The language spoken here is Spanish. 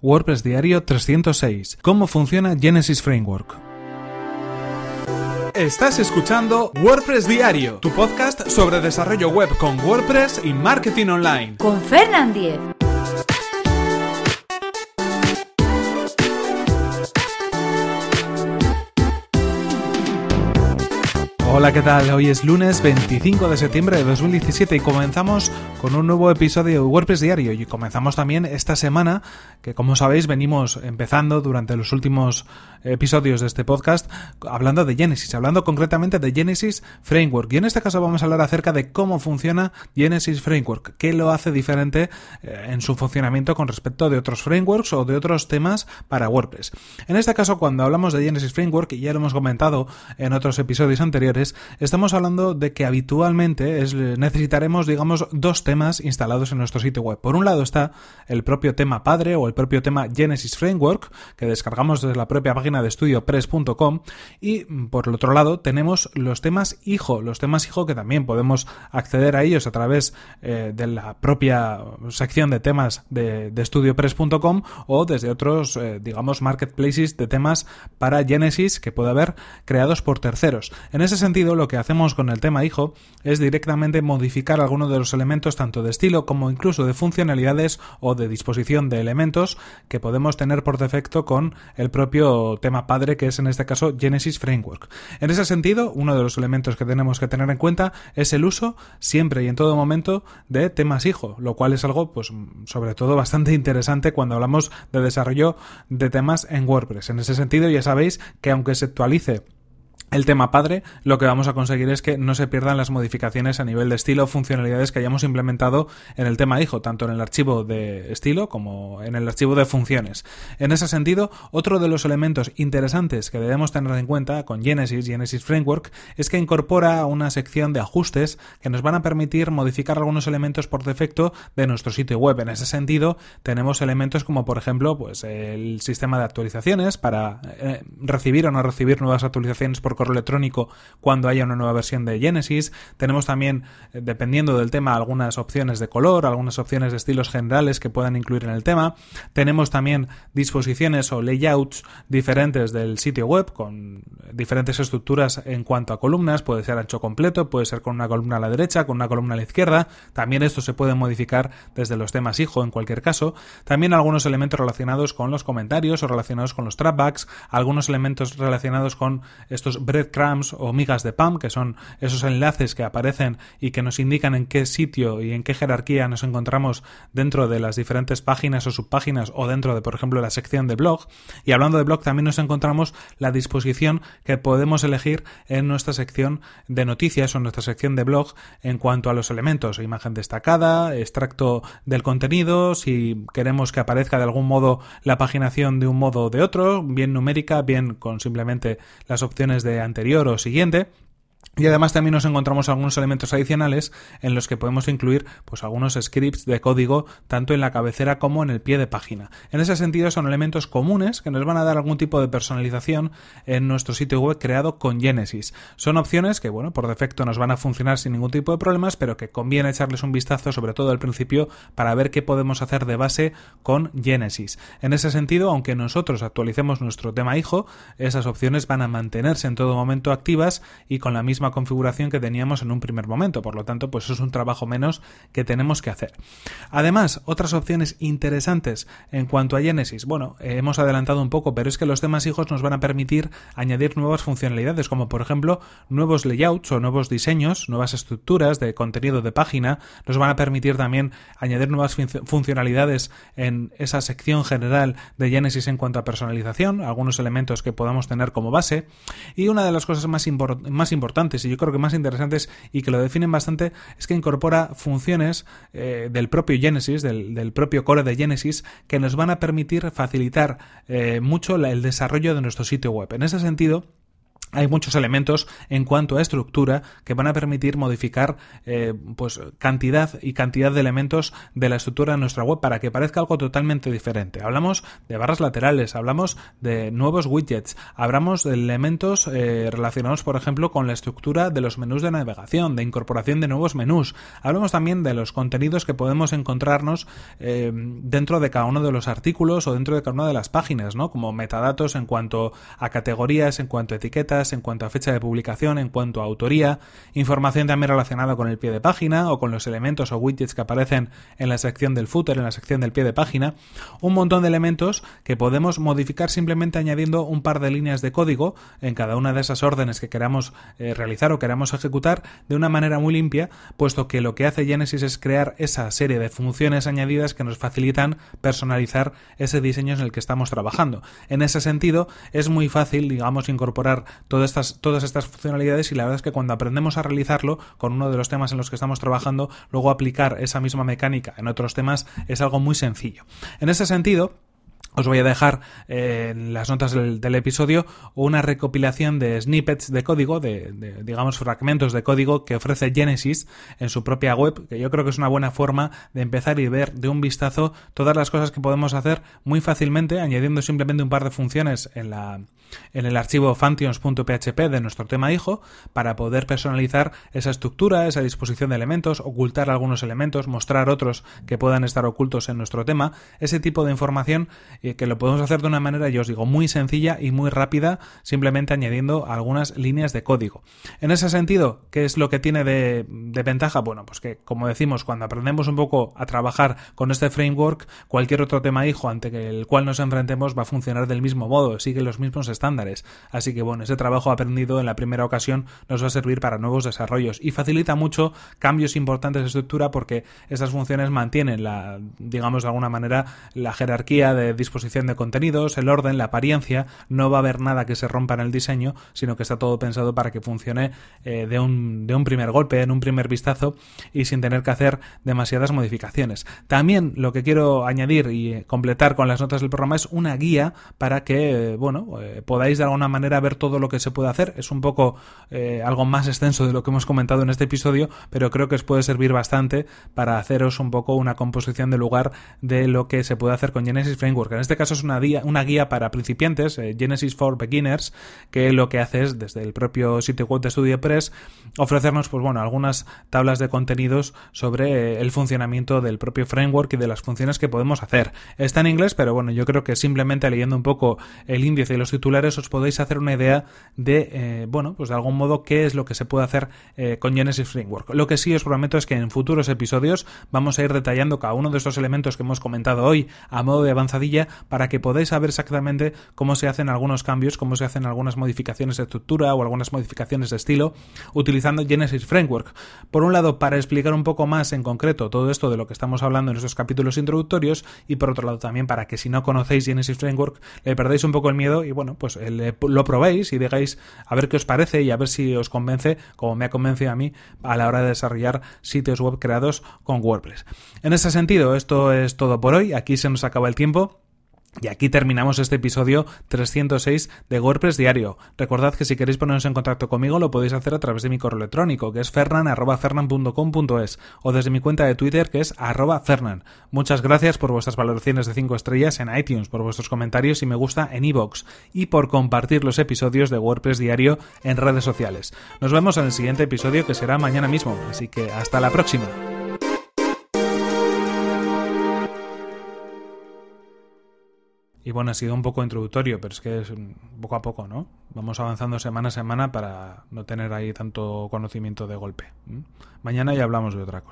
WordPress Diario 306. ¿Cómo funciona Genesis Framework? Estás escuchando WordPress Diario, tu podcast sobre desarrollo web con WordPress y marketing online. Con Fernand Diez. Hola, ¿qué tal? Hoy es lunes 25 de septiembre de 2017 y comenzamos con un nuevo episodio de WordPress Diario y comenzamos también esta semana que como sabéis venimos empezando durante los últimos episodios de este podcast hablando de Genesis, hablando concretamente de Genesis Framework y en este caso vamos a hablar acerca de cómo funciona Genesis Framework, qué lo hace diferente eh, en su funcionamiento con respecto de otros frameworks o de otros temas para WordPress. En este caso cuando hablamos de Genesis Framework, y ya lo hemos comentado en otros episodios anteriores, estamos hablando de que habitualmente necesitaremos, digamos, dos temas instalados en nuestro sitio web. Por un lado está el propio tema padre o el propio tema Genesis Framework, que descargamos desde la propia página de estudiopress.com, y por el otro lado tenemos los temas hijo, los temas hijo que también podemos acceder a ellos a través eh, de la propia sección de temas de, de estudiopress.com o desde otros, eh, digamos, marketplaces de temas para Genesis que puede haber creados por terceros. En ese sentido, lo que hacemos con el tema hijo es directamente modificar algunos de los elementos tanto de estilo como incluso de funcionalidades o de disposición de elementos que podemos tener por defecto con el propio tema padre que es en este caso Genesis Framework. En ese sentido, uno de los elementos que tenemos que tener en cuenta es el uso siempre y en todo momento de temas hijo, lo cual es algo pues sobre todo bastante interesante cuando hablamos de desarrollo de temas en WordPress. En ese sentido, ya sabéis que aunque se actualice el tema padre, lo que vamos a conseguir es que no se pierdan las modificaciones a nivel de estilo o funcionalidades que hayamos implementado en el tema hijo, tanto en el archivo de estilo como en el archivo de funciones. En ese sentido, otro de los elementos interesantes que debemos tener en cuenta con Genesis, Genesis Framework, es que incorpora una sección de ajustes que nos van a permitir modificar algunos elementos por defecto de nuestro sitio web. En ese sentido, tenemos elementos como por ejemplo, pues el sistema de actualizaciones para eh, recibir o no recibir nuevas actualizaciones por correo electrónico cuando haya una nueva versión de Genesis. Tenemos también, eh, dependiendo del tema, algunas opciones de color, algunas opciones de estilos generales que puedan incluir en el tema. Tenemos también disposiciones o layouts diferentes del sitio web con diferentes estructuras en cuanto a columnas. Puede ser ancho completo, puede ser con una columna a la derecha, con una columna a la izquierda. También esto se puede modificar desde los temas hijo en cualquier caso. También algunos elementos relacionados con los comentarios o relacionados con los trapbacks, algunos elementos relacionados con estos breadcrumbs o migas de PAM, que son esos enlaces que aparecen y que nos indican en qué sitio y en qué jerarquía nos encontramos dentro de las diferentes páginas o subpáginas o dentro de, por ejemplo, la sección de blog. Y hablando de blog, también nos encontramos la disposición que podemos elegir en nuestra sección de noticias o nuestra sección de blog en cuanto a los elementos, imagen destacada, extracto del contenido, si queremos que aparezca de algún modo la paginación de un modo o de otro, bien numérica, bien con simplemente las opciones de anterior o siguiente y además también nos encontramos algunos elementos adicionales en los que podemos incluir pues algunos scripts de código tanto en la cabecera como en el pie de página. En ese sentido son elementos comunes que nos van a dar algún tipo de personalización en nuestro sitio web creado con Genesis. Son opciones que bueno, por defecto nos van a funcionar sin ningún tipo de problemas, pero que conviene echarles un vistazo sobre todo al principio para ver qué podemos hacer de base con Genesis. En ese sentido, aunque nosotros actualicemos nuestro tema hijo, esas opciones van a mantenerse en todo momento activas y con la misma configuración que teníamos en un primer momento. Por lo tanto, pues es un trabajo menos que tenemos que hacer. Además, otras opciones interesantes en cuanto a Genesis. Bueno, eh, hemos adelantado un poco, pero es que los temas hijos nos van a permitir añadir nuevas funcionalidades, como por ejemplo nuevos layouts o nuevos diseños, nuevas estructuras de contenido de página. Nos van a permitir también añadir nuevas funcionalidades en esa sección general de Genesis en cuanto a personalización, algunos elementos que podamos tener como base. Y una de las cosas más, más importantes y yo creo que más interesantes y que lo definen bastante es que incorpora funciones eh, del propio Genesis, del, propio core de Genesis, que nos van a permitir facilitar eh, mucho el desarrollo de nuestro sitio web. En ese sentido, hay muchos elementos en cuanto a estructura que van a permitir modificar eh, pues cantidad y cantidad de elementos de la estructura de nuestra web para que parezca algo totalmente diferente. Hablamos de barras laterales, hablamos de nuevos widgets, hablamos de elementos eh, relacionados, por ejemplo, con la estructura de los menús de navegación, de incorporación de nuevos menús. Hablamos también de los contenidos que podemos encontrarnos eh, dentro de cada uno de los artículos o dentro de cada una de las páginas, ¿no? Como metadatos en cuanto a categorías, en cuanto a etiquetas en cuanto a fecha de publicación, en cuanto a autoría, información también relacionada con el pie de página o con los elementos o widgets que aparecen en la sección del footer, en la sección del pie de página, un montón de elementos que podemos modificar simplemente añadiendo un par de líneas de código en cada una de esas órdenes que queramos eh, realizar o queramos ejecutar de una manera muy limpia, puesto que lo que hace Genesis es crear esa serie de funciones añadidas que nos facilitan personalizar ese diseño en el que estamos trabajando. En ese sentido, es muy fácil, digamos, incorporar todas estas, todas estas funcionalidades y la verdad es que cuando aprendemos a realizarlo con uno de los temas en los que estamos trabajando, luego aplicar esa misma mecánica en otros temas es algo muy sencillo. En ese sentido, os voy a dejar eh, en las notas del, episodio una recopilación de snippets de código, de, digamos fragmentos de código que ofrece Genesis en su propia web, que yo creo que es una buena forma de empezar y ver de un vistazo todas las cosas que podemos hacer muy fácilmente, añadiendo simplemente un par de funciones en la en el archivo functions.php de nuestro tema hijo para poder personalizar esa estructura, esa disposición de elementos, ocultar algunos elementos, mostrar otros que puedan estar ocultos en nuestro tema, ese tipo de información que lo podemos hacer de una manera, yo os digo, muy sencilla y muy rápida, simplemente añadiendo algunas líneas de código. En ese sentido, ¿qué es lo que tiene de, ventaja? Bueno, pues que, como decimos, cuando aprendemos un poco a trabajar con este framework, cualquier otro tema hijo ante el cual nos enfrentemos va a funcionar del mismo modo, sigue los mismos estándares. Así que, bueno, ese trabajo aprendido en la primera ocasión nos va a servir para nuevos desarrollos y facilita mucho cambios importantes de estructura porque estas funciones mantienen la, digamos de alguna manera, la jerarquía de disposición de contenidos, el orden, la apariencia, no va a haber nada que se rompa en el diseño, sino que está todo pensado para que funcione eh, de, un, de un primer golpe, en un primer vistazo y sin tener que hacer demasiadas modificaciones. También lo que quiero añadir y completar con las notas del programa es una guía para que, bueno, eh, podáis de alguna manera ver todo lo que se puede hacer. Es un poco eh, algo más extenso de lo que hemos comentado en este episodio, pero creo que os puede servir bastante para haceros un poco una composición de lugar de lo que se puede hacer con Genesis Framework. En este caso es una guía, para principiantes, eh, Genesis for Beginners, que lo que hace es, desde el propio sitio web de StudioPress, ofrecernos, pues bueno, algunas tablas de contenidos sobre eh, el funcionamiento del propio framework y de las funciones que podemos hacer. Está en inglés, pero bueno, yo creo que simplemente leyendo un poco el índice y los titulares os podéis hacer una idea de, eh, bueno, pues de algún modo qué es lo que se puede hacer con Genesis Framework. Lo que sí os prometo es que en futuros episodios vamos a ir detallando cada uno de estos elementos que hemos comentado hoy a modo de avanzadilla para que podáis saber exactamente cómo se hacen algunos cambios, cómo se hacen algunas modificaciones de estructura o algunas modificaciones de estilo utilizando Genesis Framework. Por un lado, para explicar un poco más en concreto todo esto de lo que estamos hablando en estos capítulos introductorios y por otro lado también para que si no conocéis Genesis Framework le perdáis un poco el miedo y bueno, pues eh, lo probéis y digáis a ver qué os parece y a ver si os convence, como me ha convencido a mí a la hora de desarrollar sitios web creados con WordPress. En ese sentido, esto es todo por hoy. Aquí se nos acaba el tiempo. Y aquí terminamos este episodio 306 de WordPress Diario. Recordad que si queréis poneros en contacto conmigo lo podéis hacer a través de mi correo electrónico, que es fernan.fernan.com.es o desde mi cuenta de Twitter, que es arroba fernan. Muchas gracias por vuestras valoraciones de 5 estrellas en iTunes, por vuestros comentarios y me gusta en iVoox y por compartir los episodios de WordPress Diario en redes sociales. Nos vemos en el siguiente episodio que será mañana mismo, así que hasta la próxima. Y bueno, ha sido un poco introductorio, pero es que es poco a poco, ¿no? Vamos avanzando semana a semana para no tener ahí tanto conocimiento de golpe. Mañana ya hablamos de otra cosa.